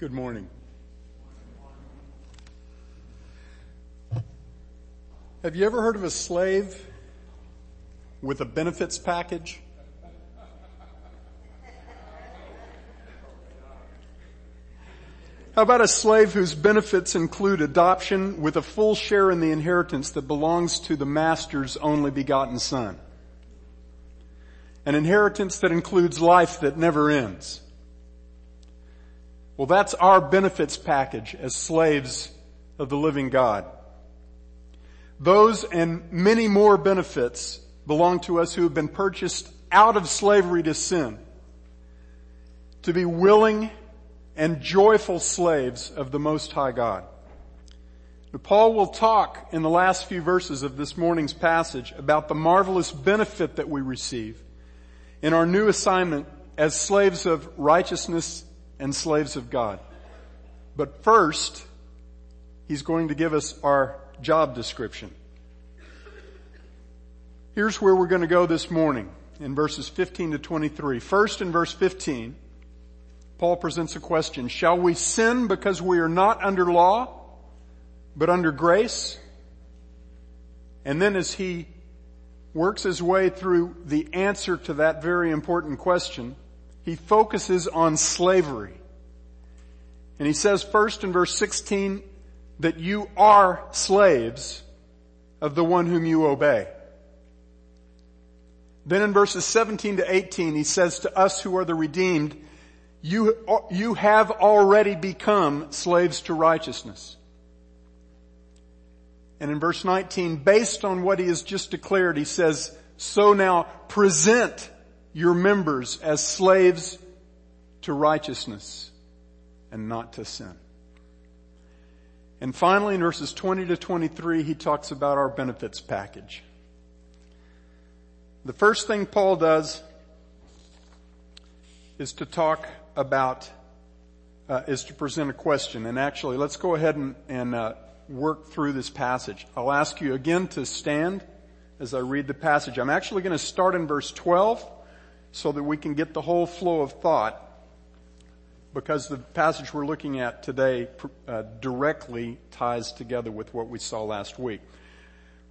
Good morning. Have you ever heard of a slave with a benefits package? How about a slave whose benefits include adoption with a full share in the inheritance that belongs to the master's only begotten son? An inheritance that includes life that never ends. Well, that's our benefits package as slaves of the living God. Those and many more benefits belong to us who have been purchased out of slavery to sin to be willing and joyful slaves of the Most High God. Paul will talk in the last few verses of this morning's passage about the marvelous benefit that we receive in our new assignment as slaves of righteousness and slaves of God. But first, he's going to give us our job description. Here's where we're going to go this morning in verses 15 to 23. First in verse 15, Paul presents a question. Shall we sin because we are not under law, but under grace? And then as he works his way through the answer to that very important question, he focuses on slavery. And he says first in verse 16 that you are slaves of the one whom you obey. Then in verses 17 to 18 he says to us who are the redeemed, you, you have already become slaves to righteousness. And in verse 19, based on what he has just declared, he says, so now present your members as slaves to righteousness and not to sin. And finally in verses 20 to 23, he talks about our benefits package. The first thing Paul does is to talk about, uh, is to present a question. And actually, let's go ahead and, and uh, work through this passage. I'll ask you again to stand as I read the passage. I'm actually going to start in verse 12 so that we can get the whole flow of thought because the passage we're looking at today uh, directly ties together with what we saw last week.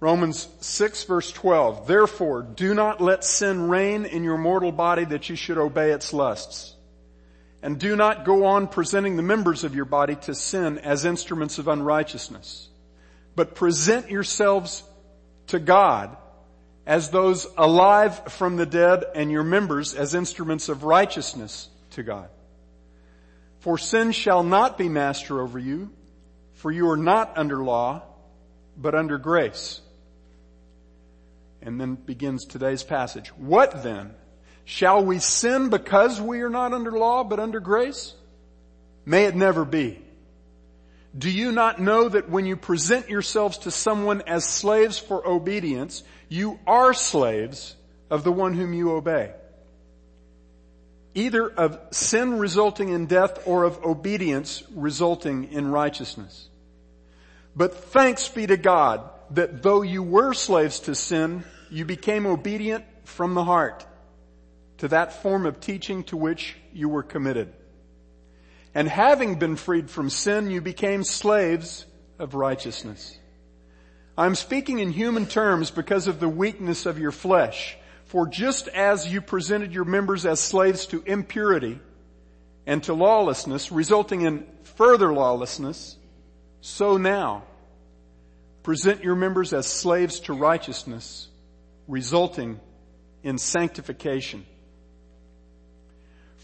Romans 6 verse 12, therefore do not let sin reign in your mortal body that you should obey its lusts. And do not go on presenting the members of your body to sin as instruments of unrighteousness, but present yourselves to God as those alive from the dead and your members as instruments of righteousness to God. For sin shall not be master over you, for you are not under law, but under grace. And then begins today's passage. What then? Shall we sin because we are not under law, but under grace? May it never be. Do you not know that when you present yourselves to someone as slaves for obedience, you are slaves of the one whom you obey? Either of sin resulting in death or of obedience resulting in righteousness. But thanks be to God that though you were slaves to sin, you became obedient from the heart to that form of teaching to which you were committed. And having been freed from sin, you became slaves of righteousness. I'm speaking in human terms because of the weakness of your flesh. For just as you presented your members as slaves to impurity and to lawlessness, resulting in further lawlessness, so now present your members as slaves to righteousness, resulting in sanctification.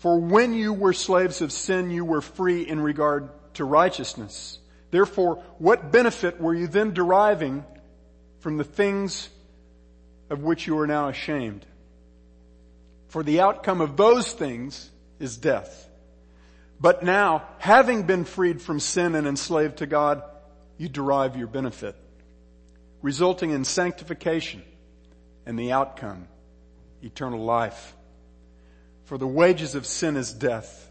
For when you were slaves of sin, you were free in regard to righteousness. Therefore, what benefit were you then deriving from the things of which you are now ashamed? For the outcome of those things is death. But now, having been freed from sin and enslaved to God, you derive your benefit, resulting in sanctification and the outcome, eternal life. For the wages of sin is death,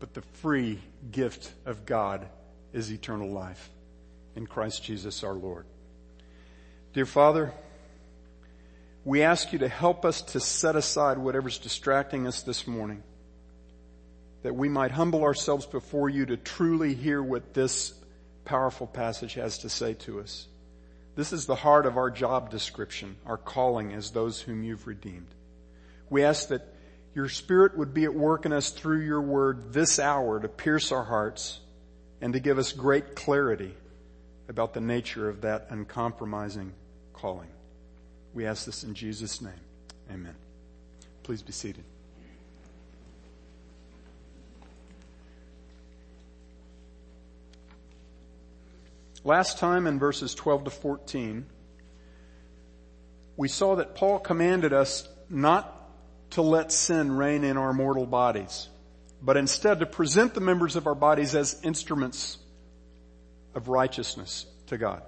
but the free gift of God is eternal life in Christ Jesus our Lord. Dear Father, we ask you to help us to set aside whatever's distracting us this morning that we might humble ourselves before you to truly hear what this powerful passage has to say to us. This is the heart of our job description, our calling as those whom you've redeemed. We ask that your spirit would be at work in us through your word this hour to pierce our hearts and to give us great clarity about the nature of that uncompromising calling. We ask this in Jesus' name. Amen. Please be seated. Last time in verses 12 to 14, we saw that Paul commanded us not to let sin reign in our mortal bodies, but instead to present the members of our bodies as instruments of righteousness to God.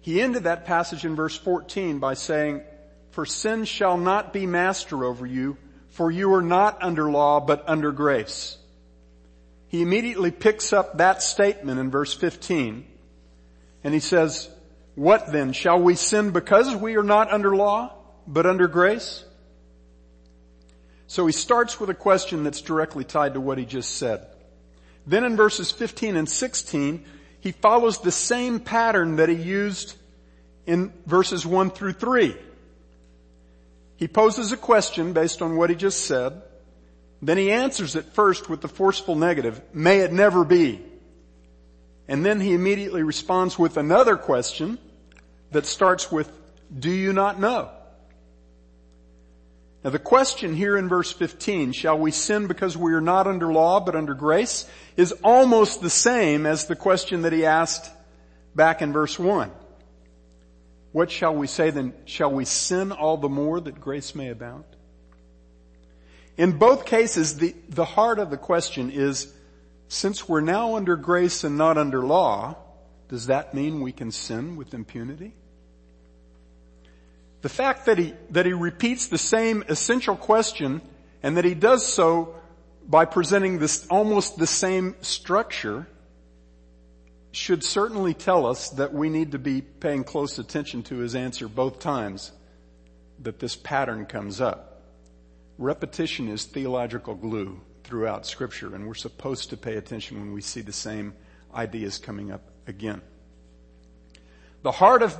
He ended that passage in verse 14 by saying, for sin shall not be master over you, for you are not under law, but under grace. He immediately picks up that statement in verse 15 and he says, what then? Shall we sin because we are not under law, but under grace? So he starts with a question that's directly tied to what he just said. Then in verses 15 and 16, he follows the same pattern that he used in verses 1 through 3. He poses a question based on what he just said. Then he answers it first with the forceful negative, may it never be. And then he immediately responds with another question that starts with, do you not know? Now the question here in verse 15, shall we sin because we are not under law but under grace, is almost the same as the question that he asked back in verse 1. What shall we say then? Shall we sin all the more that grace may abound? In both cases, the, the heart of the question is, since we're now under grace and not under law, does that mean we can sin with impunity? The fact that he, that he repeats the same essential question and that he does so by presenting this, almost the same structure should certainly tell us that we need to be paying close attention to his answer both times that this pattern comes up. Repetition is theological glue throughout scripture and we're supposed to pay attention when we see the same ideas coming up again. The heart of,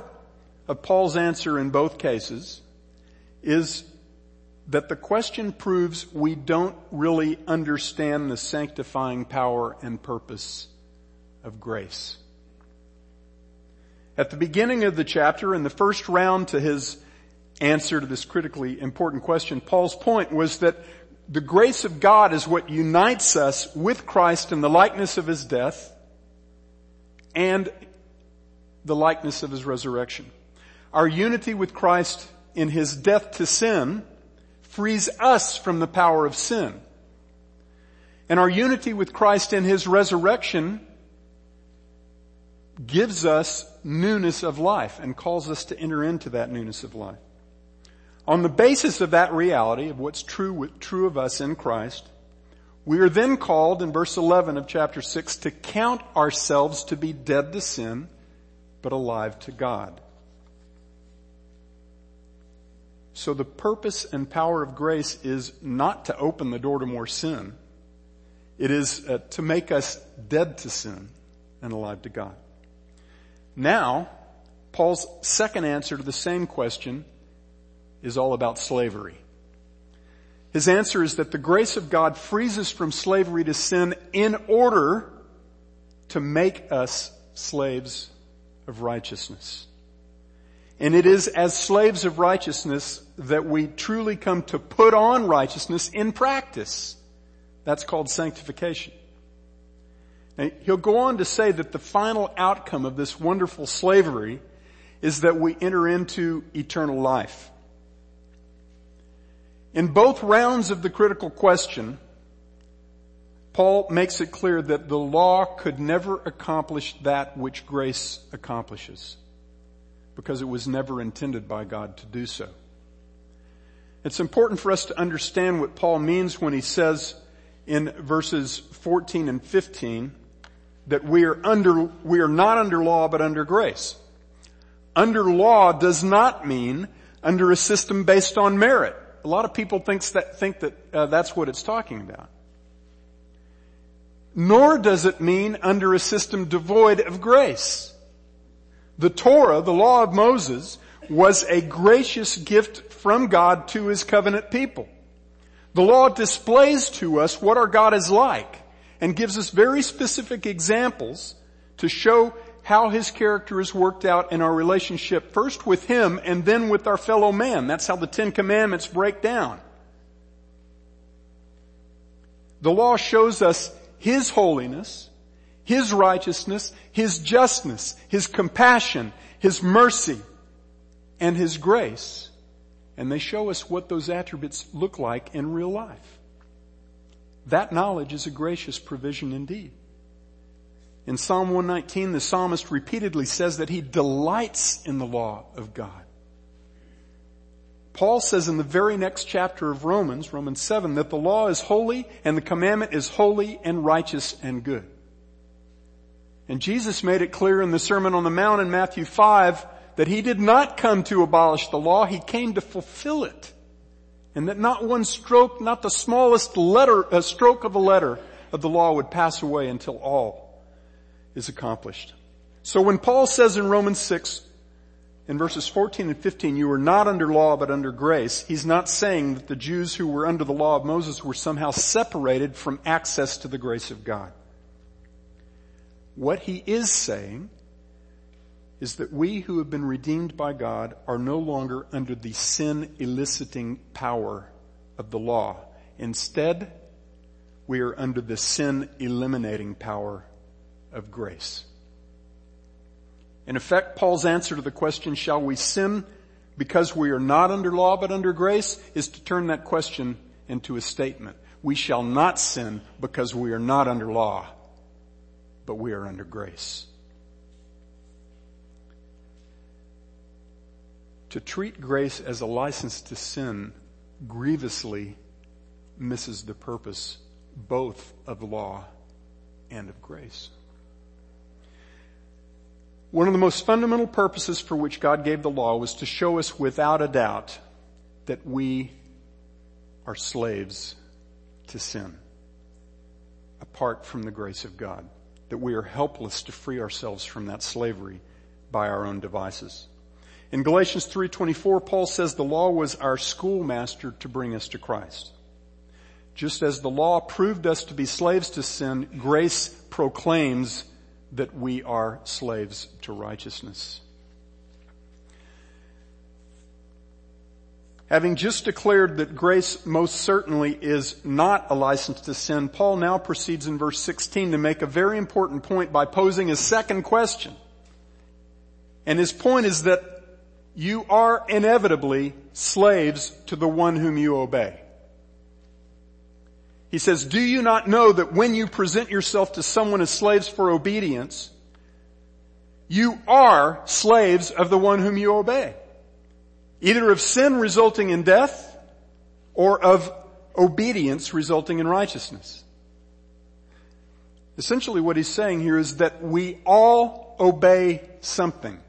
of Paul's answer in both cases is that the question proves we don't really understand the sanctifying power and purpose of grace. At the beginning of the chapter, in the first round to his answer to this critically important question, Paul's point was that the grace of God is what unites us with Christ in the likeness of his death and the likeness of his resurrection. Our unity with Christ in his death to sin frees us from the power of sin. And our unity with Christ in his resurrection gives us newness of life and calls us to enter into that newness of life. On the basis of that reality of what's true, true of us in Christ, we are then called in verse 11 of chapter 6 to count ourselves to be dead to sin, but alive to God. So the purpose and power of grace is not to open the door to more sin. It is uh, to make us dead to sin and alive to God. Now, Paul's second answer to the same question is all about slavery. His answer is that the grace of God frees us from slavery to sin in order to make us slaves of righteousness. And it is as slaves of righteousness that we truly come to put on righteousness in practice. That's called sanctification. He'll go on to say that the final outcome of this wonderful slavery is that we enter into eternal life. In both rounds of the critical question, Paul makes it clear that the law could never accomplish that which grace accomplishes because it was never intended by God to do so. It's important for us to understand what Paul means when he says in verses 14 and 15 that we are under, we are not under law but under grace. Under law does not mean under a system based on merit. A lot of people thinks that, think that uh, that's what it's talking about. nor does it mean under a system devoid of grace. The Torah, the law of Moses, was a gracious gift from God to his covenant people. The law displays to us what our God is like and gives us very specific examples to show how his character is worked out in our relationship first with him and then with our fellow man. That's how the Ten Commandments break down. The law shows us his holiness, his righteousness, his justness, his compassion, his mercy, and his grace. And they show us what those attributes look like in real life. That knowledge is a gracious provision indeed. In Psalm 119, the psalmist repeatedly says that he delights in the law of God. Paul says in the very next chapter of Romans, Romans 7, that the law is holy and the commandment is holy and righteous and good. And Jesus made it clear in the Sermon on the Mount in Matthew 5 that he did not come to abolish the law, he came to fulfill it. And that not one stroke, not the smallest letter, a stroke of a letter of the law would pass away until all is accomplished. So when Paul says in Romans 6, in verses 14 and 15, you are not under law but under grace, he's not saying that the Jews who were under the law of Moses were somehow separated from access to the grace of God. What he is saying is that we who have been redeemed by God are no longer under the sin eliciting power of the law. Instead, we are under the sin eliminating power of grace. In effect, Paul's answer to the question, shall we sin because we are not under law but under grace, is to turn that question into a statement. We shall not sin because we are not under law, but we are under grace. To treat grace as a license to sin grievously misses the purpose both of law and of grace. One of the most fundamental purposes for which God gave the law was to show us without a doubt that we are slaves to sin apart from the grace of God. That we are helpless to free ourselves from that slavery by our own devices. In Galatians 3.24, Paul says the law was our schoolmaster to bring us to Christ. Just as the law proved us to be slaves to sin, grace proclaims that we are slaves to righteousness. Having just declared that grace most certainly is not a license to sin, Paul now proceeds in verse 16 to make a very important point by posing a second question. And his point is that you are inevitably slaves to the one whom you obey. He says, do you not know that when you present yourself to someone as slaves for obedience, you are slaves of the one whom you obey? Either of sin resulting in death or of obedience resulting in righteousness. Essentially what he's saying here is that we all obey something.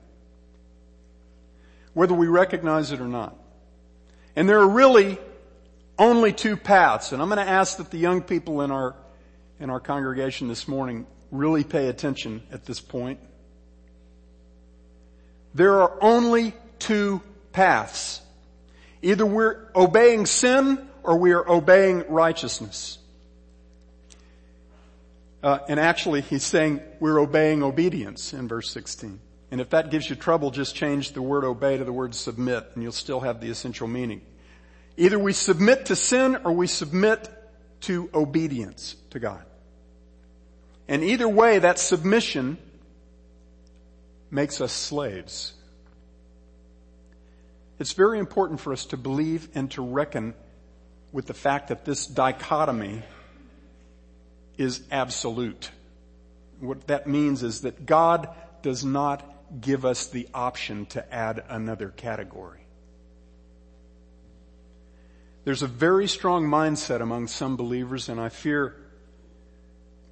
Whether we recognize it or not. And there are really only two paths. And I'm going to ask that the young people in our, in our congregation this morning really pay attention at this point. There are only two paths. Either we're obeying sin or we are obeying righteousness. Uh, and actually, he's saying we're obeying obedience in verse 16. And if that gives you trouble, just change the word obey to the word submit and you'll still have the essential meaning. Either we submit to sin or we submit to obedience to God. And either way, that submission makes us slaves. It's very important for us to believe and to reckon with the fact that this dichotomy is absolute. What that means is that God does not give us the option to add another category. There's a very strong mindset among some believers, and I fear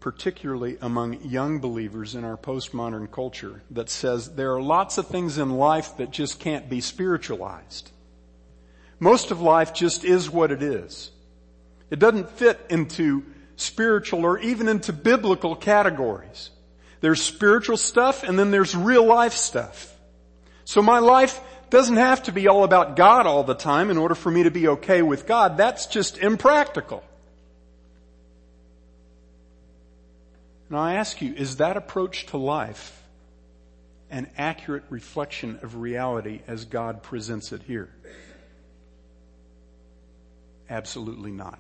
particularly among young believers in our postmodern culture, that says there are lots of things in life that just can't be spiritualized. Most of life just is what it is. It doesn't fit into spiritual or even into biblical categories. There's spiritual stuff and then there's real life stuff. So my life doesn't have to be all about God all the time in order for me to be okay with God. That's just impractical. Now I ask you, is that approach to life an accurate reflection of reality as God presents it here? Absolutely not.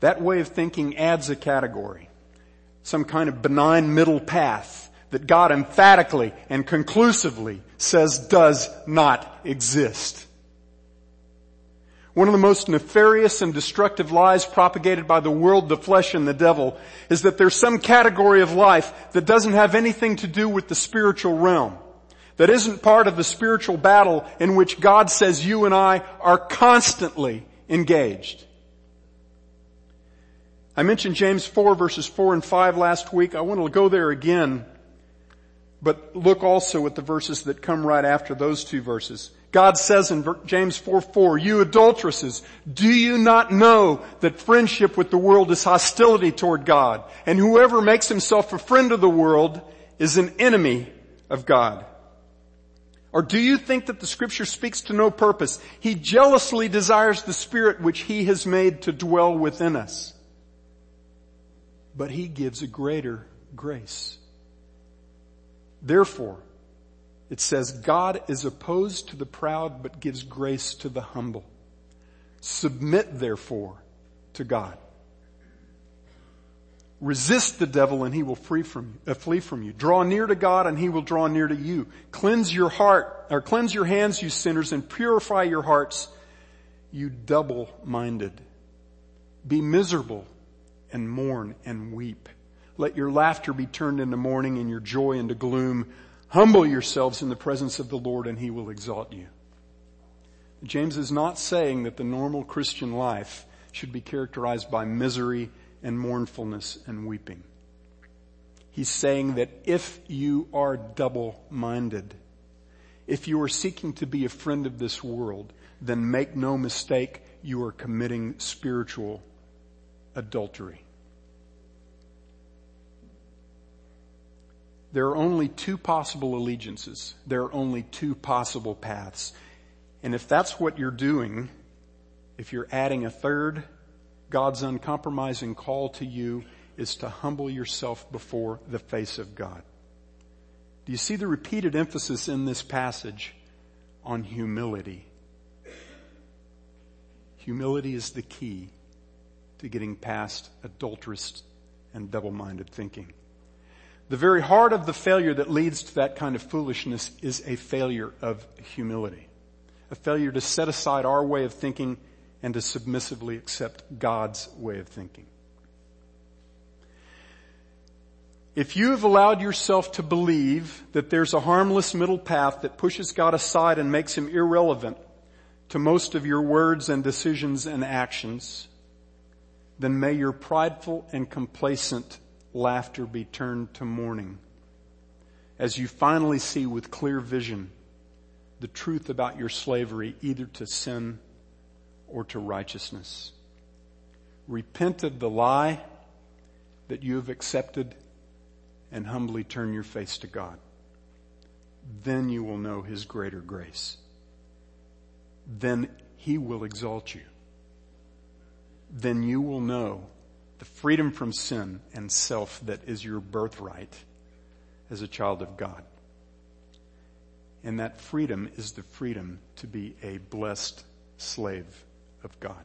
That way of thinking adds a category. Some kind of benign middle path that God emphatically and conclusively says does not exist. One of the most nefarious and destructive lies propagated by the world, the flesh, and the devil is that there's some category of life that doesn't have anything to do with the spiritual realm. That isn't part of the spiritual battle in which God says you and I are constantly engaged. I mentioned James 4 verses 4 and 5 last week. I want to go there again. But look also at the verses that come right after those two verses. God says in James 4, 4, you adulteresses, do you not know that friendship with the world is hostility toward God? And whoever makes himself a friend of the world is an enemy of God. Or do you think that the scripture speaks to no purpose? He jealously desires the spirit which he has made to dwell within us. But he gives a greater grace. Therefore, it says, God is opposed to the proud but gives grace to the humble. Submit therefore to God. Resist the devil and he will flee from, you, uh, flee from you. Draw near to God and he will draw near to you. Cleanse your heart, or cleanse your hands, you sinners, and purify your hearts, you double-minded. Be miserable and mourn and weep. Let your laughter be turned into mourning and your joy into gloom. Humble yourselves in the presence of the Lord and he will exalt you. James is not saying that the normal Christian life should be characterized by misery and mournfulness and weeping. He's saying that if you are double-minded, if you are seeking to be a friend of this world, then make no mistake, you are committing spiritual adultery. There are only two possible allegiances. There are only two possible paths. And if that's what you're doing, if you're adding a third, God's uncompromising call to you is to humble yourself before the face of God. Do you see the repeated emphasis in this passage on humility? Humility is the key to getting past adulterous and double-minded thinking. The very heart of the failure that leads to that kind of foolishness is a failure of humility. A failure to set aside our way of thinking and to submissively accept God's way of thinking. If you have allowed yourself to believe that there's a harmless middle path that pushes God aside and makes him irrelevant to most of your words and decisions and actions, then may your prideful and complacent laughter be turned to mourning as you finally see with clear vision the truth about your slavery either to sin or to righteousness. Repent of the lie that you have accepted and humbly turn your face to God. Then you will know His greater grace. Then He will exalt you. Then you will know the freedom from sin and self that is your birthright as a child of God. And that freedom is the freedom to be a blessed slave of God.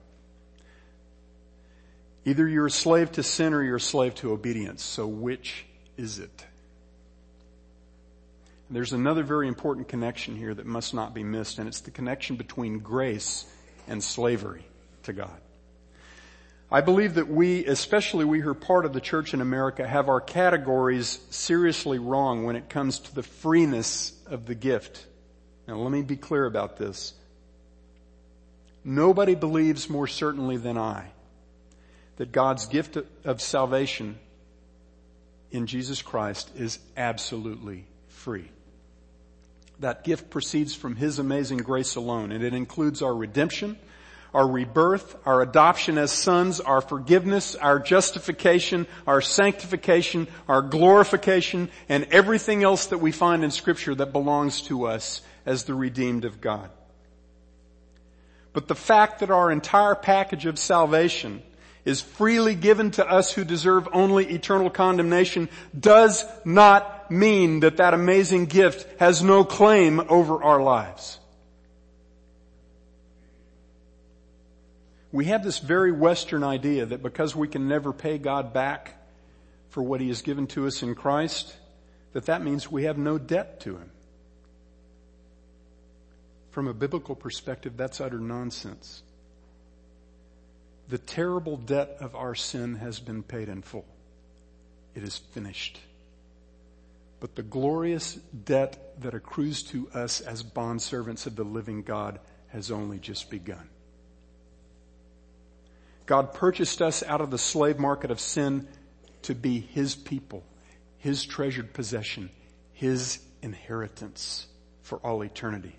Either you're a slave to sin or you're a slave to obedience. So which is it? There's another very important connection here that must not be missed, and it's the connection between grace and slavery to God. I believe that we, especially we who are part of the church in America, have our categories seriously wrong when it comes to the freeness of the gift. Now let me be clear about this. Nobody believes more certainly than I that God's gift of salvation in Jesus Christ is absolutely free. That gift proceeds from His amazing grace alone and it includes our redemption, our rebirth, our adoption as sons, our forgiveness, our justification, our sanctification, our glorification, and everything else that we find in scripture that belongs to us as the redeemed of God. But the fact that our entire package of salvation is freely given to us who deserve only eternal condemnation does not mean that that amazing gift has no claim over our lives. We have this very Western idea that because we can never pay God back for what He has given to us in Christ, that that means we have no debt to Him. From a biblical perspective, that's utter nonsense. The terrible debt of our sin has been paid in full. It is finished. But the glorious debt that accrues to us as bondservants of the living God has only just begun. God purchased us out of the slave market of sin to be His people, His treasured possession, His inheritance for all eternity.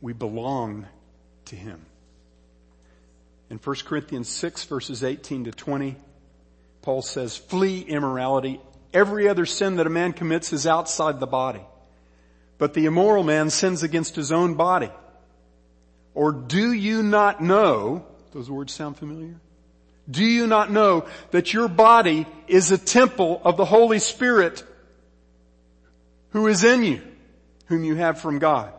We belong to Him. In 1 Corinthians 6 verses 18 to 20, Paul says, flee immorality. Every other sin that a man commits is outside the body. But the immoral man sins against his own body. Or do you not know, those words sound familiar? Do you not know that your body is a temple of the Holy Spirit who is in you, whom you have from God?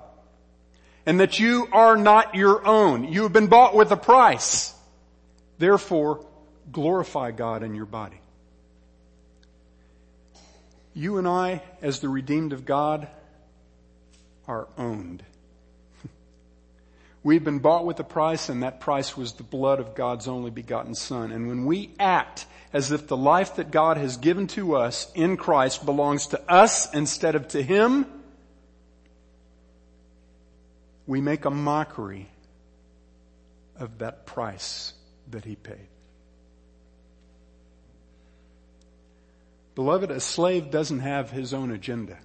And that you are not your own. You have been bought with a price. Therefore, glorify God in your body. You and I, as the redeemed of God, are owned. We've been bought with a price and that price was the blood of God's only begotten son. And when we act as if the life that God has given to us in Christ belongs to us instead of to Him, we make a mockery of that price that He paid. Beloved, a slave doesn't have his own agenda.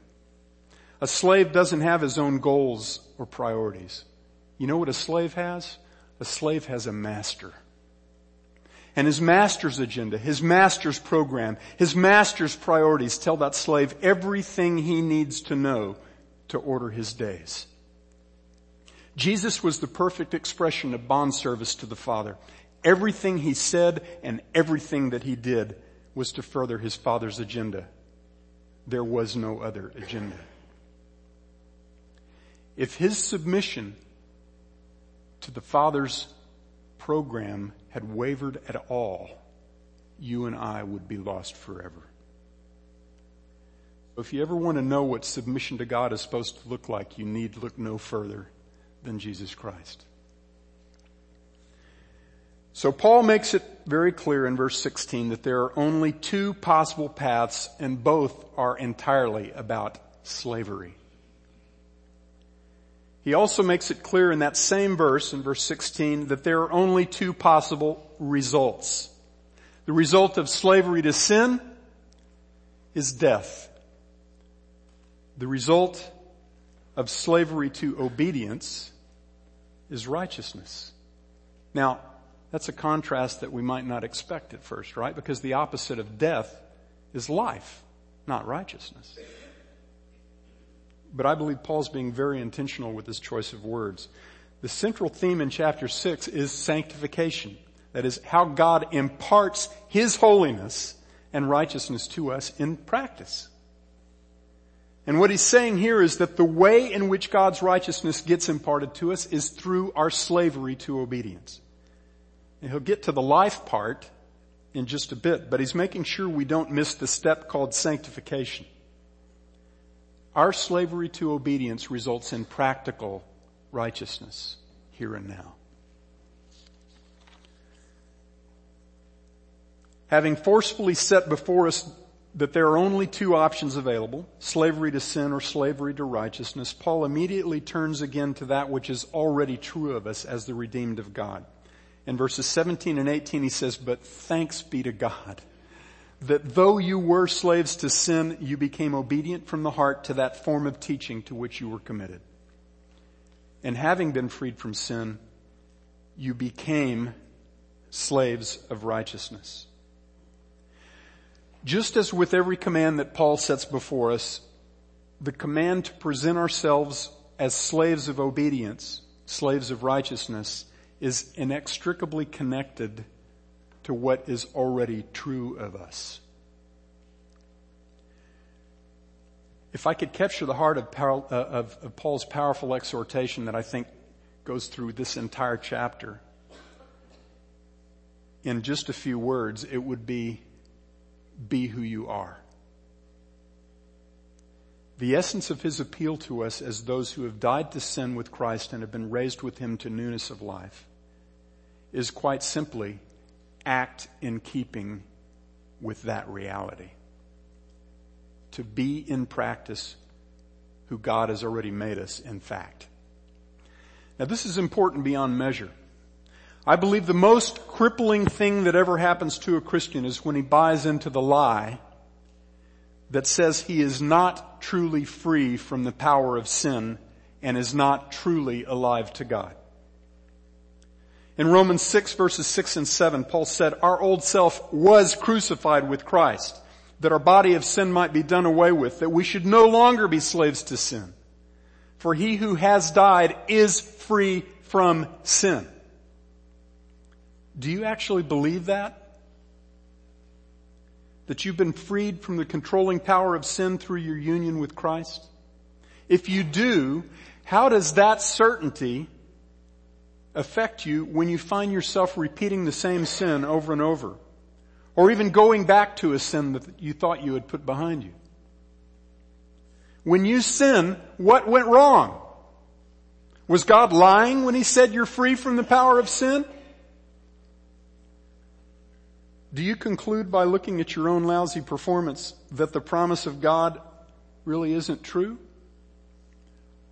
A slave doesn't have his own goals or priorities. You know what a slave has? A slave has a master. And his master's agenda, his master's program, his master's priorities tell that slave everything he needs to know to order his days. Jesus was the perfect expression of bond service to the Father. Everything he said and everything that he did was to further his Father's agenda. There was no other agenda. If his submission to the Father's program had wavered at all, you and I would be lost forever. If you ever want to know what submission to God is supposed to look like, you need look no further than Jesus Christ. So Paul makes it very clear in verse 16 that there are only two possible paths and both are entirely about slavery. He also makes it clear in that same verse, in verse 16, that there are only two possible results. The result of slavery to sin is death. The result of slavery to obedience is righteousness. Now, that's a contrast that we might not expect at first, right? Because the opposite of death is life, not righteousness. But I believe Paul's being very intentional with his choice of words. The central theme in chapter 6 is sanctification. That is how God imparts His holiness and righteousness to us in practice. And what he's saying here is that the way in which God's righteousness gets imparted to us is through our slavery to obedience. And he'll get to the life part in just a bit, but he's making sure we don't miss the step called sanctification. Our slavery to obedience results in practical righteousness here and now. Having forcefully set before us that there are only two options available, slavery to sin or slavery to righteousness, Paul immediately turns again to that which is already true of us as the redeemed of God. In verses 17 and 18 he says, but thanks be to God that though you were slaves to sin, you became obedient from the heart to that form of teaching to which you were committed. And having been freed from sin, you became slaves of righteousness. Just as with every command that Paul sets before us, the command to present ourselves as slaves of obedience, slaves of righteousness, is inextricably connected to what is already true of us. If I could capture the heart of, uh, of, of Paul's powerful exhortation that I think goes through this entire chapter in just a few words, it would be, be who you are. The essence of his appeal to us as those who have died to sin with Christ and have been raised with him to newness of life is quite simply act in keeping with that reality. To be in practice who God has already made us in fact. Now this is important beyond measure. I believe the most crippling thing that ever happens to a Christian is when he buys into the lie that says he is not truly free from the power of sin and is not truly alive to God. In Romans 6 verses 6 and 7, Paul said, our old self was crucified with Christ, that our body of sin might be done away with, that we should no longer be slaves to sin. For he who has died is free from sin. Do you actually believe that? That you've been freed from the controlling power of sin through your union with Christ? If you do, how does that certainty affect you when you find yourself repeating the same sin over and over? Or even going back to a sin that you thought you had put behind you? When you sin, what went wrong? Was God lying when He said you're free from the power of sin? Do you conclude by looking at your own lousy performance that the promise of God really isn't true?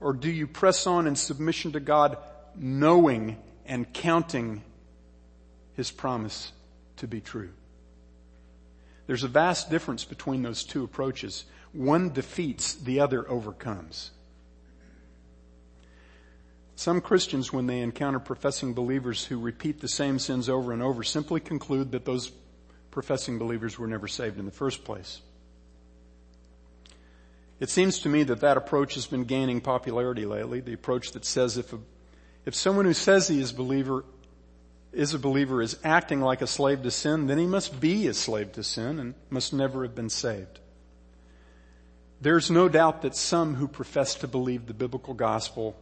Or do you press on in submission to God knowing and counting His promise to be true? There's a vast difference between those two approaches. One defeats, the other overcomes. Some Christians, when they encounter professing believers who repeat the same sins over and over, simply conclude that those professing believers were never saved in the first place. It seems to me that that approach has been gaining popularity lately. The approach that says if a, if someone who says he is believer is a believer is acting like a slave to sin, then he must be a slave to sin and must never have been saved. There's no doubt that some who profess to believe the biblical gospel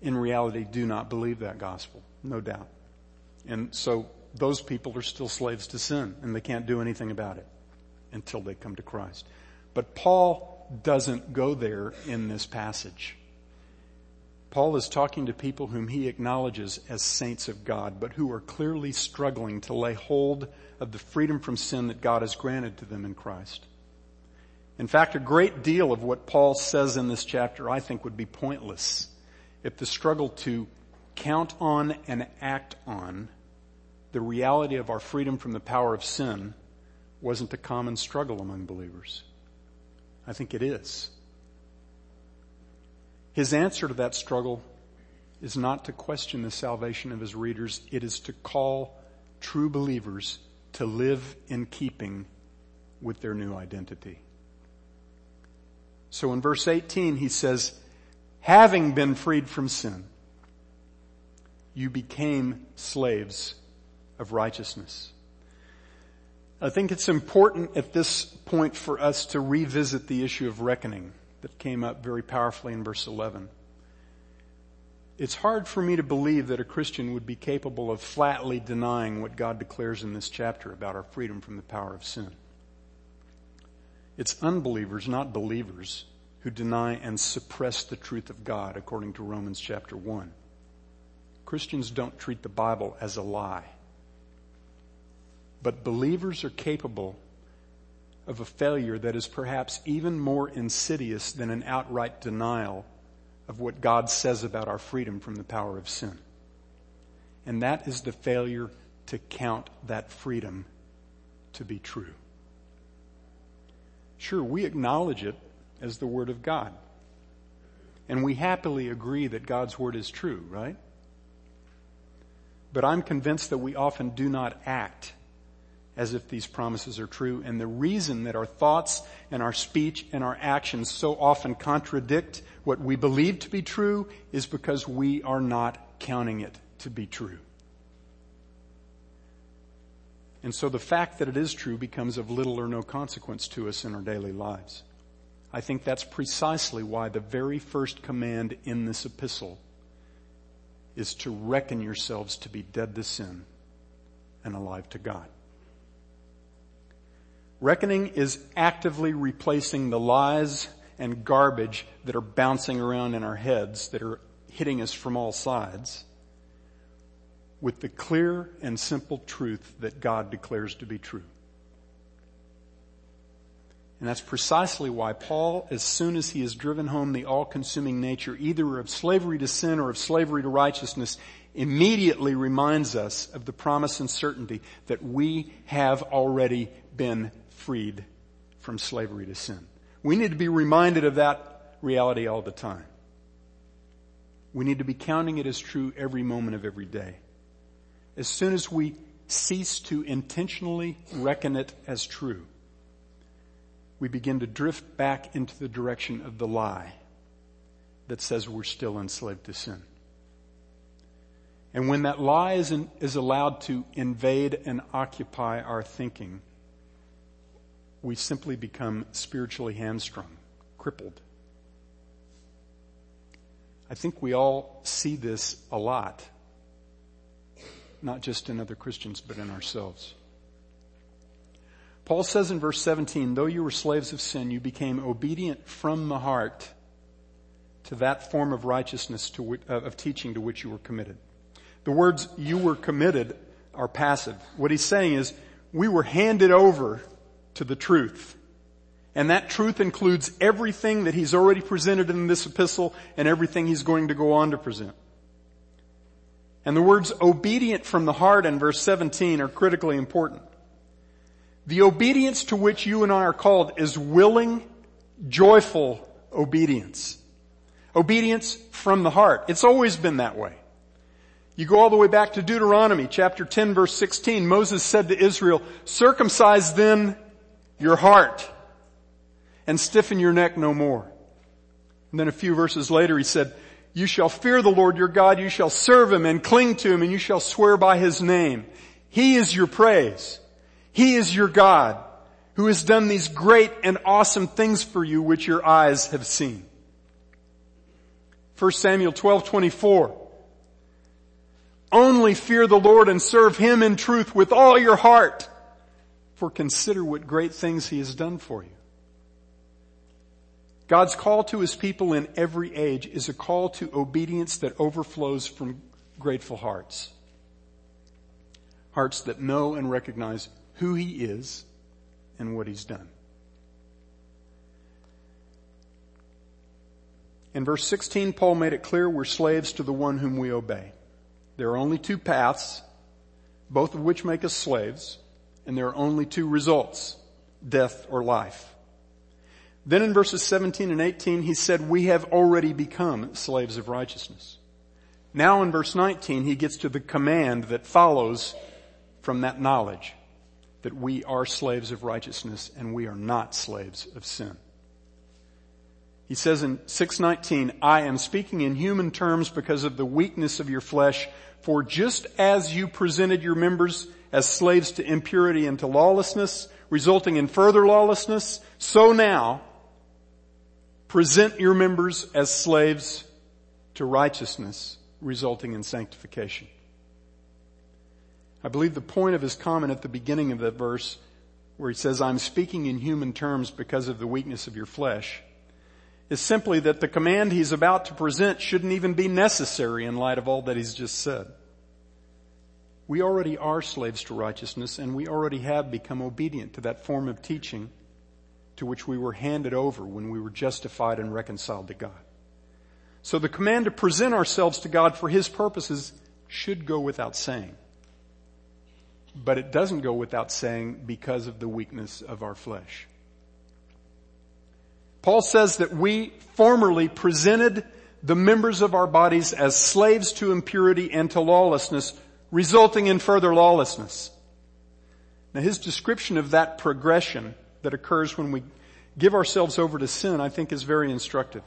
in reality do not believe that gospel. No doubt. And so those people are still slaves to sin and they can't do anything about it until they come to Christ. But Paul doesn't go there in this passage. Paul is talking to people whom he acknowledges as saints of God, but who are clearly struggling to lay hold of the freedom from sin that God has granted to them in Christ. In fact, a great deal of what Paul says in this chapter I think would be pointless if the struggle to count on and act on the reality of our freedom from the power of sin wasn't a common struggle among believers. I think it is. His answer to that struggle is not to question the salvation of his readers. It is to call true believers to live in keeping with their new identity. So in verse 18 he says, having been freed from sin, you became slaves of righteousness. I think it's important at this point for us to revisit the issue of reckoning that came up very powerfully in verse 11. It's hard for me to believe that a Christian would be capable of flatly denying what God declares in this chapter about our freedom from the power of sin. It's unbelievers, not believers, who deny and suppress the truth of God according to Romans chapter 1. Christians don't treat the Bible as a lie. But believers are capable of a failure that is perhaps even more insidious than an outright denial of what God says about our freedom from the power of sin. And that is the failure to count that freedom to be true. Sure, we acknowledge it as the Word of God. And we happily agree that God's Word is true, right? But I'm convinced that we often do not act as if these promises are true. And the reason that our thoughts and our speech and our actions so often contradict what we believe to be true is because we are not counting it to be true. And so the fact that it is true becomes of little or no consequence to us in our daily lives. I think that's precisely why the very first command in this epistle is to reckon yourselves to be dead to sin and alive to God. Reckoning is actively replacing the lies and garbage that are bouncing around in our heads that are hitting us from all sides with the clear and simple truth that God declares to be true. And that's precisely why Paul, as soon as he has driven home the all-consuming nature either of slavery to sin or of slavery to righteousness, immediately reminds us of the promise and certainty that we have already been freed from slavery to sin. We need to be reminded of that reality all the time. We need to be counting it as true every moment of every day. As soon as we cease to intentionally reckon it as true, we begin to drift back into the direction of the lie that says we're still enslaved to sin. And when that lie is, in, is allowed to invade and occupy our thinking, we simply become spiritually hamstrung, crippled. I think we all see this a lot, not just in other Christians, but in ourselves. Paul says in verse 17, though you were slaves of sin, you became obedient from the heart to that form of righteousness uh, of teaching to which you were committed. The words you were committed are passive. What he's saying is we were handed over to the truth. And that truth includes everything that he's already presented in this epistle and everything he's going to go on to present. And the words obedient from the heart in verse 17 are critically important. The obedience to which you and I are called is willing, joyful obedience. Obedience from the heart. It's always been that way. You go all the way back to Deuteronomy chapter 10 verse 16. Moses said to Israel, circumcise then your heart and stiffen your neck no more. And then a few verses later he said, you shall fear the Lord your God, you shall serve him and cling to him and you shall swear by his name. He is your praise. He is your God who has done these great and awesome things for you which your eyes have seen. 1 Samuel 12, 24. Only fear the Lord and serve Him in truth with all your heart for consider what great things he has done for you. God's call to his people in every age is a call to obedience that overflows from grateful hearts. Hearts that know and recognize who he is and what he's done. In verse 16, Paul made it clear we're slaves to the one whom we obey. There are only two paths, both of which make us slaves and there are only two results, death or life. Then in verses 17 and 18, he said, we have already become slaves of righteousness. Now in verse 19, he gets to the command that follows from that knowledge that we are slaves of righteousness and we are not slaves of sin. He says in 619, I am speaking in human terms because of the weakness of your flesh, for just as you presented your members as slaves to impurity and to lawlessness, resulting in further lawlessness, so now present your members as slaves to righteousness, resulting in sanctification. I believe the point of his comment at the beginning of that verse, where he says, I'm speaking in human terms because of the weakness of your flesh, is simply that the command he's about to present shouldn't even be necessary in light of all that he's just said. We already are slaves to righteousness and we already have become obedient to that form of teaching to which we were handed over when we were justified and reconciled to God. So the command to present ourselves to God for His purposes should go without saying. But it doesn't go without saying because of the weakness of our flesh. Paul says that we formerly presented the members of our bodies as slaves to impurity and to lawlessness resulting in further lawlessness. Now his description of that progression that occurs when we give ourselves over to sin, I think is very instructive.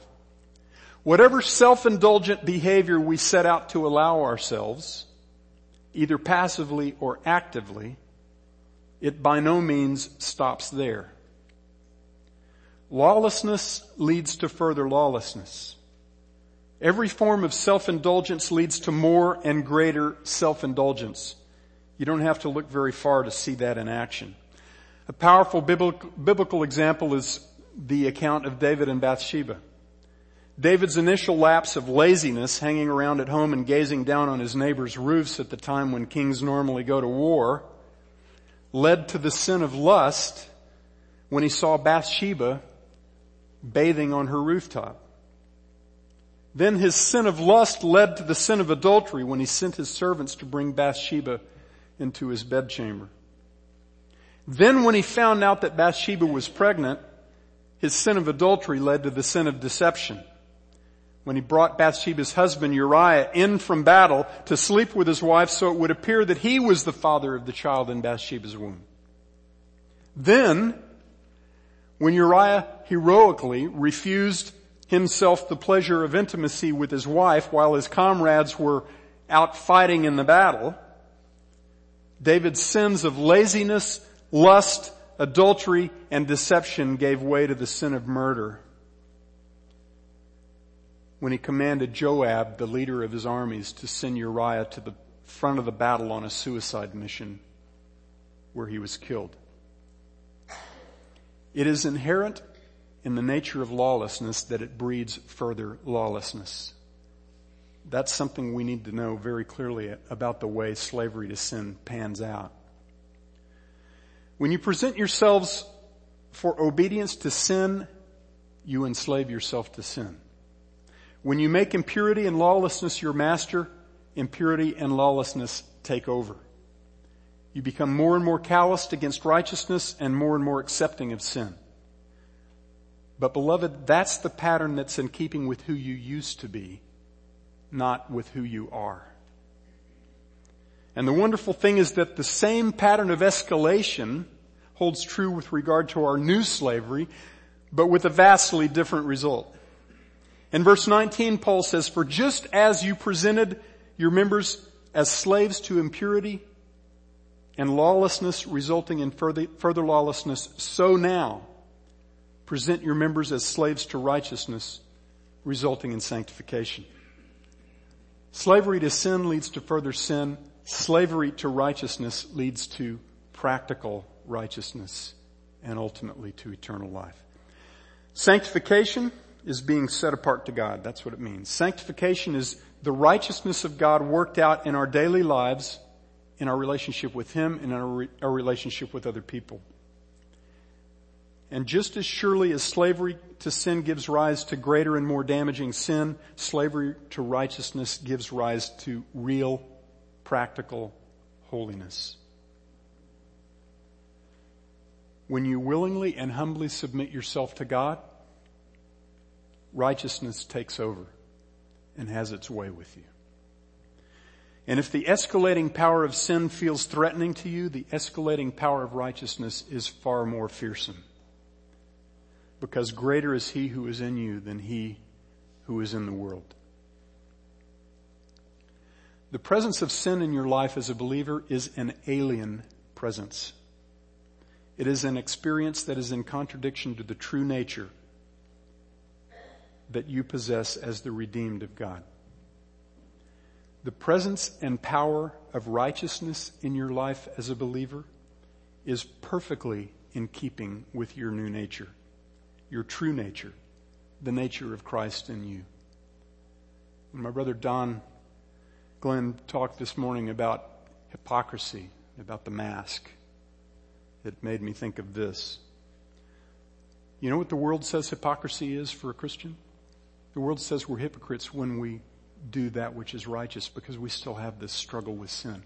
Whatever self-indulgent behavior we set out to allow ourselves, either passively or actively, it by no means stops there. Lawlessness leads to further lawlessness. Every form of self-indulgence leads to more and greater self-indulgence. You don't have to look very far to see that in action. A powerful biblical, example is the account of David and Bathsheba. David's initial lapse of laziness, hanging around at home and gazing down on his neighbors' roofs at the time when kings normally go to war, led to the sin of lust when he saw Bathsheba bathing on her rooftop. Then his sin of lust led to the sin of adultery when he sent his servants to bring Bathsheba into his bedchamber. Then when he found out that Bathsheba was pregnant, his sin of adultery led to the sin of deception. When he brought Bathsheba's husband Uriah in from battle to sleep with his wife so it would appear that he was the father of the child in Bathsheba's womb. Then, when Uriah heroically refused himself the pleasure of intimacy with his wife while his comrades were out fighting in the battle, David's sins of laziness, lust, adultery, and deception gave way to the sin of murder when he commanded Joab, the leader of his armies, to send Uriah to the front of the battle on a suicide mission where he was killed. It is inherent in the nature of lawlessness that it breeds further lawlessness. That's something we need to know very clearly about the way slavery to sin pans out. When you present yourselves for obedience to sin, you enslave yourself to sin. When you make impurity and lawlessness your master, impurity and lawlessness take over. You become more and more calloused against righteousness and more and more accepting of sin. But beloved, that's the pattern that's in keeping with who you used to be, not with who you are. And the wonderful thing is that the same pattern of escalation holds true with regard to our new slavery, but with a vastly different result. In verse 19, Paul says, For just as you presented your members as slaves to impurity and lawlessness resulting in further, further lawlessness, so now present your members as slaves to righteousness resulting in sanctification. Slavery to sin leads to further sin. Slavery to righteousness leads to practical righteousness and ultimately to eternal life. Sanctification is being set apart to God. That's what it means. Sanctification is the righteousness of God worked out in our daily lives, in our relationship with Him, and in our, re- our relationship with other people. And just as surely as slavery to sin gives rise to greater and more damaging sin, slavery to righteousness gives rise to real, practical holiness. When you willingly and humbly submit yourself to God, righteousness takes over and has its way with you. And if the escalating power of sin feels threatening to you, the escalating power of righteousness is far more fearsome. Because greater is he who is in you than he who is in the world. The presence of sin in your life as a believer is an alien presence. It is an experience that is in contradiction to the true nature that you possess as the redeemed of God. The presence and power of righteousness in your life as a believer is perfectly in keeping with your new nature, your true nature, the nature of Christ in you. My brother Don Glenn talked this morning about hypocrisy, about the mask. It made me think of this. You know what the world says hypocrisy is for a Christian? The world says we're hypocrites when we do that which is righteous because we still have this struggle with sin.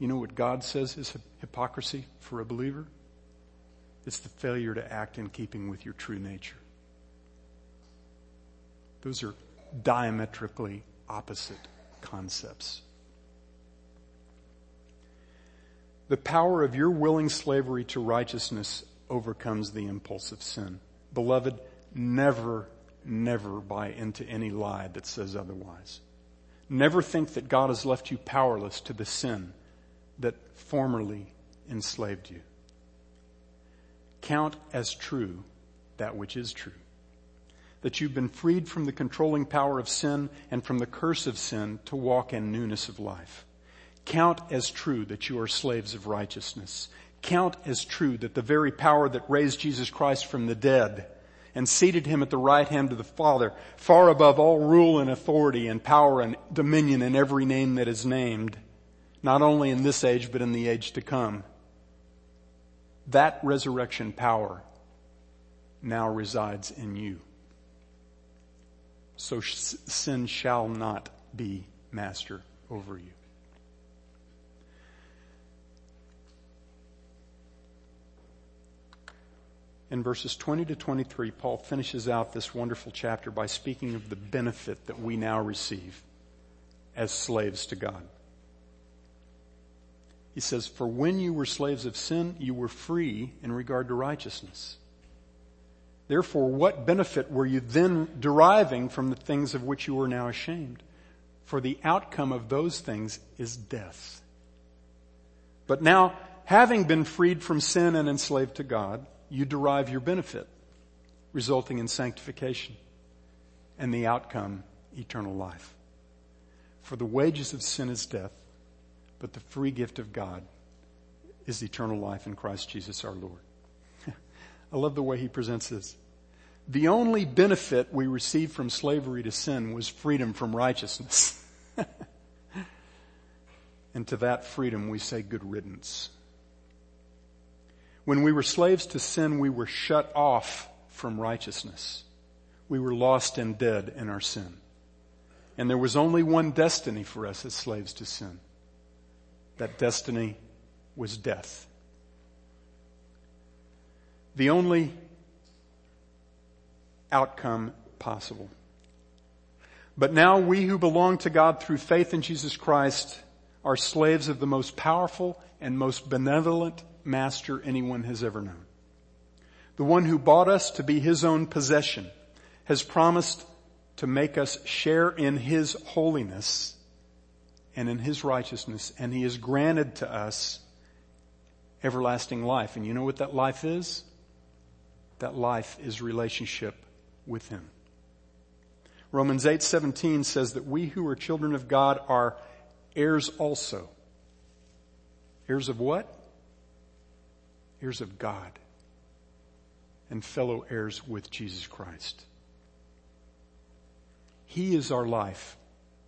You know what God says is hypocrisy for a believer? It's the failure to act in keeping with your true nature. Those are diametrically opposite concepts. The power of your willing slavery to righteousness overcomes the impulse of sin. Beloved, never, never buy into any lie that says otherwise. Never think that God has left you powerless to the sin that formerly enslaved you. Count as true that which is true. That you've been freed from the controlling power of sin and from the curse of sin to walk in newness of life. Count as true that you are slaves of righteousness. Count as true that the very power that raised Jesus Christ from the dead and seated him at the right hand of the Father, far above all rule and authority and power and dominion and every name that is named, not only in this age, but in the age to come. That resurrection power now resides in you. So sin shall not be master over you. in verses 20 to 23, Paul finishes out this wonderful chapter by speaking of the benefit that we now receive as slaves to God. He says, For when you were slaves of sin, you were free in regard to righteousness. Therefore, what benefit were you then deriving from the things of which you are now ashamed? For the outcome of those things is death. But now, having been freed from sin and enslaved to God, you derive your benefit, resulting in sanctification and the outcome, eternal life. For the wages of sin is death, but the free gift of God is eternal life in Christ Jesus our Lord. I love the way he presents this. The only benefit we received from slavery to sin was freedom from righteousness. and to that freedom we say good riddance. When we were slaves to sin, we were shut off from righteousness. We were lost and dead in our sin. And there was only one destiny for us as slaves to sin. That destiny was death. The only outcome possible. But now we who belong to God through faith in Jesus Christ are slaves of the most powerful and most benevolent master anyone has ever known. The one who bought us to be his own possession has promised to make us share in his holiness and in his righteousness, and he has granted to us everlasting life. And you know what that life is? That life is relationship with him. Romans 8:17 says that we who are children of God are heirs also. Heirs of what? heirs of God and fellow heirs with Jesus Christ. He is our life.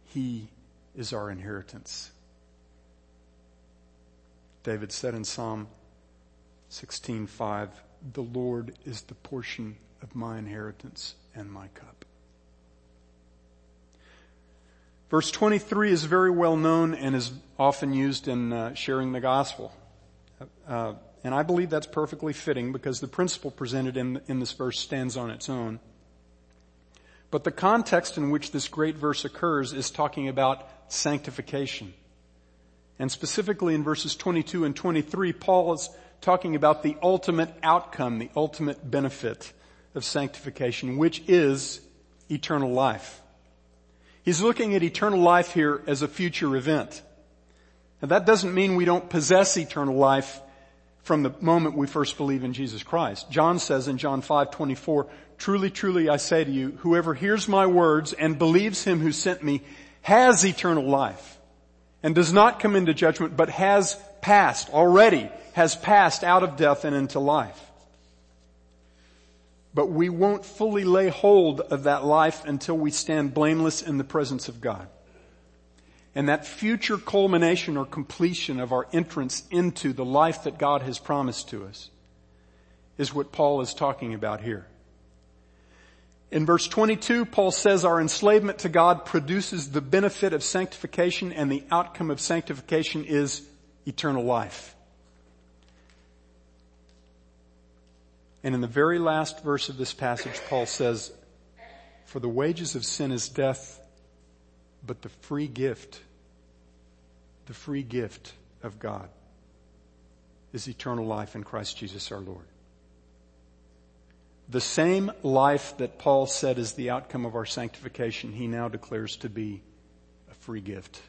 He is our inheritance. David said in Psalm 16:5, "The Lord is the portion of my inheritance and my cup." Verse 23 is very well known and is often used in uh, sharing the gospel. Uh, and I believe that's perfectly fitting because the principle presented in, in this verse stands on its own. But the context in which this great verse occurs is talking about sanctification. And specifically in verses 22 and 23, Paul is talking about the ultimate outcome, the ultimate benefit of sanctification, which is eternal life. He's looking at eternal life here as a future event. And that doesn't mean we don't possess eternal life from the moment we first believe in Jesus Christ. John says in John 5, 24, truly, truly I say to you, whoever hears my words and believes him who sent me has eternal life and does not come into judgment, but has passed already, has passed out of death and into life. But we won't fully lay hold of that life until we stand blameless in the presence of God. And that future culmination or completion of our entrance into the life that God has promised to us is what Paul is talking about here. In verse 22, Paul says our enslavement to God produces the benefit of sanctification and the outcome of sanctification is eternal life. And in the very last verse of this passage, Paul says, for the wages of sin is death, but the free gift, the free gift of God is eternal life in Christ Jesus our Lord. The same life that Paul said is the outcome of our sanctification, he now declares to be a free gift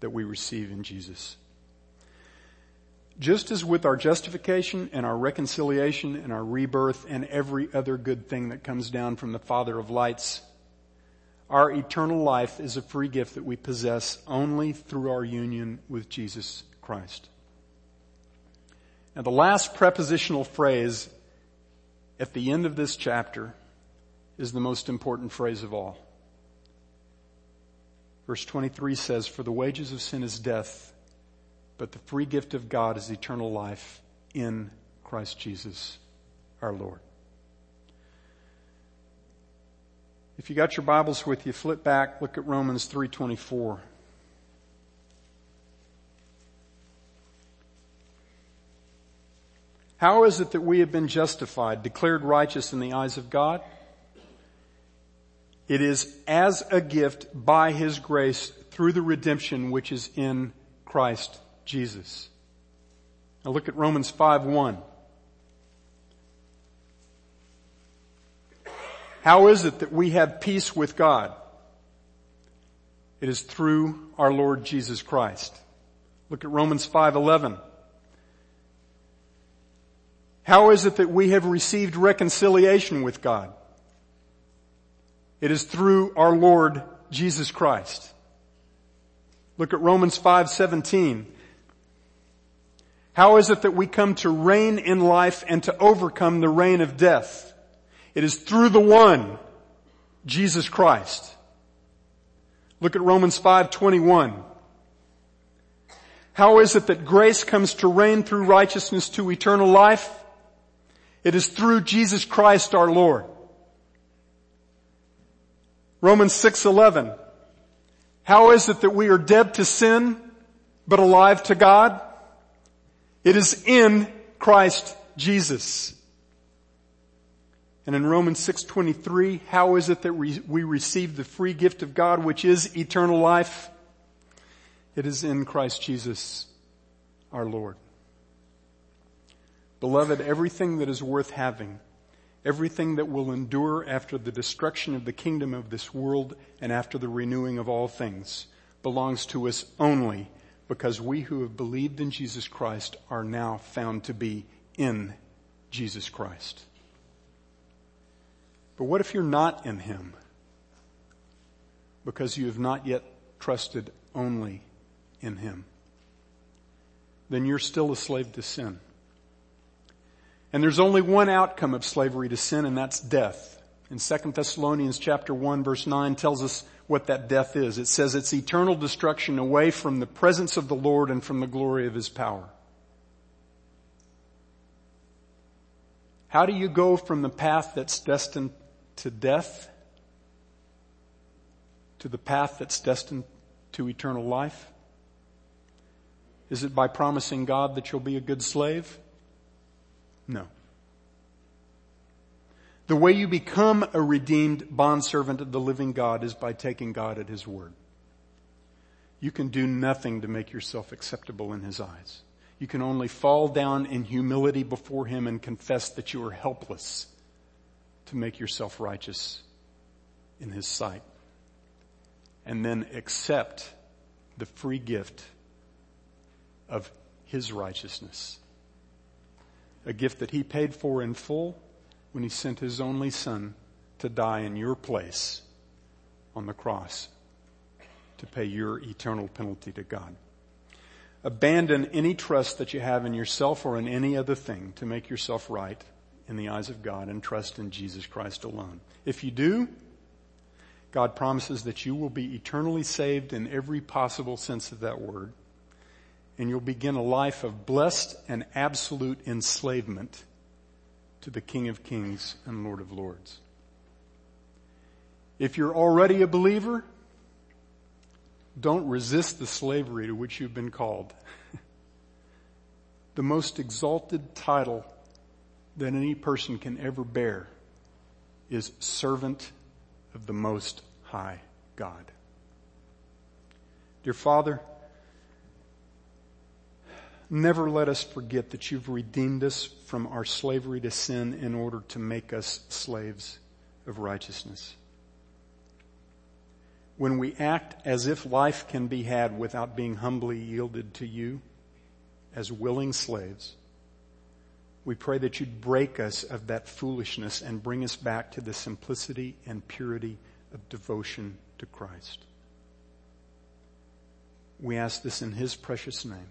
that we receive in Jesus. Just as with our justification and our reconciliation and our rebirth and every other good thing that comes down from the Father of lights, our eternal life is a free gift that we possess only through our union with Jesus Christ. And the last prepositional phrase at the end of this chapter is the most important phrase of all. Verse 23 says, For the wages of sin is death, but the free gift of God is eternal life in Christ Jesus our Lord. If you got your Bibles with you, flip back, look at Romans 324. How is it that we have been justified, declared righteous in the eyes of God? It is as a gift by His grace through the redemption which is in Christ Jesus. Now look at Romans 5 1. How is it that we have peace with God? It is through our Lord Jesus Christ. Look at Romans 5:11. How is it that we have received reconciliation with God? It is through our Lord Jesus Christ. Look at Romans 5:17. How is it that we come to reign in life and to overcome the reign of death? It is through the one, Jesus Christ. Look at Romans 5:21. How is it that grace comes to reign through righteousness to eternal life? It is through Jesus Christ our Lord. Romans 6:11. How is it that we are dead to sin but alive to God? It is in Christ Jesus. And in Romans 6:23, how is it that we receive the free gift of God which is eternal life? It is in Christ Jesus our Lord. Beloved, everything that is worth having, everything that will endure after the destruction of the kingdom of this world and after the renewing of all things belongs to us only because we who have believed in Jesus Christ are now found to be in Jesus Christ. But what if you're not in Him? Because you have not yet trusted only in Him. Then you're still a slave to sin. And there's only one outcome of slavery to sin and that's death. In 2 Thessalonians chapter 1 verse 9 tells us what that death is. It says it's eternal destruction away from the presence of the Lord and from the glory of His power. How do you go from the path that's destined to death to the path that's destined to eternal life? Is it by promising God that you'll be a good slave? No. The way you become a redeemed bondservant of the living God is by taking God at His word. You can do nothing to make yourself acceptable in His eyes. You can only fall down in humility before Him and confess that you are helpless to make yourself righteous in His sight. And then accept the free gift of His righteousness a gift that he paid for in full when he sent his only son to die in your place on the cross to pay your eternal penalty to God. Abandon any trust that you have in yourself or in any other thing to make yourself right in the eyes of God and trust in Jesus Christ alone. If you do, God promises that you will be eternally saved in every possible sense of that word and you'll begin a life of blessed and absolute enslavement to the King of Kings and Lord of Lords. If you're already a believer, don't resist the slavery to which you've been called. the most exalted title that any person can ever bear is servant of the Most High God. Dear Father, Never let us forget that you've redeemed us from our slavery to sin in order to make us slaves of righteousness. When we act as if life can be had without being humbly yielded to you as willing slaves, we pray that you'd break us of that foolishness and bring us back to the simplicity and purity of devotion to Christ. We ask this in His precious name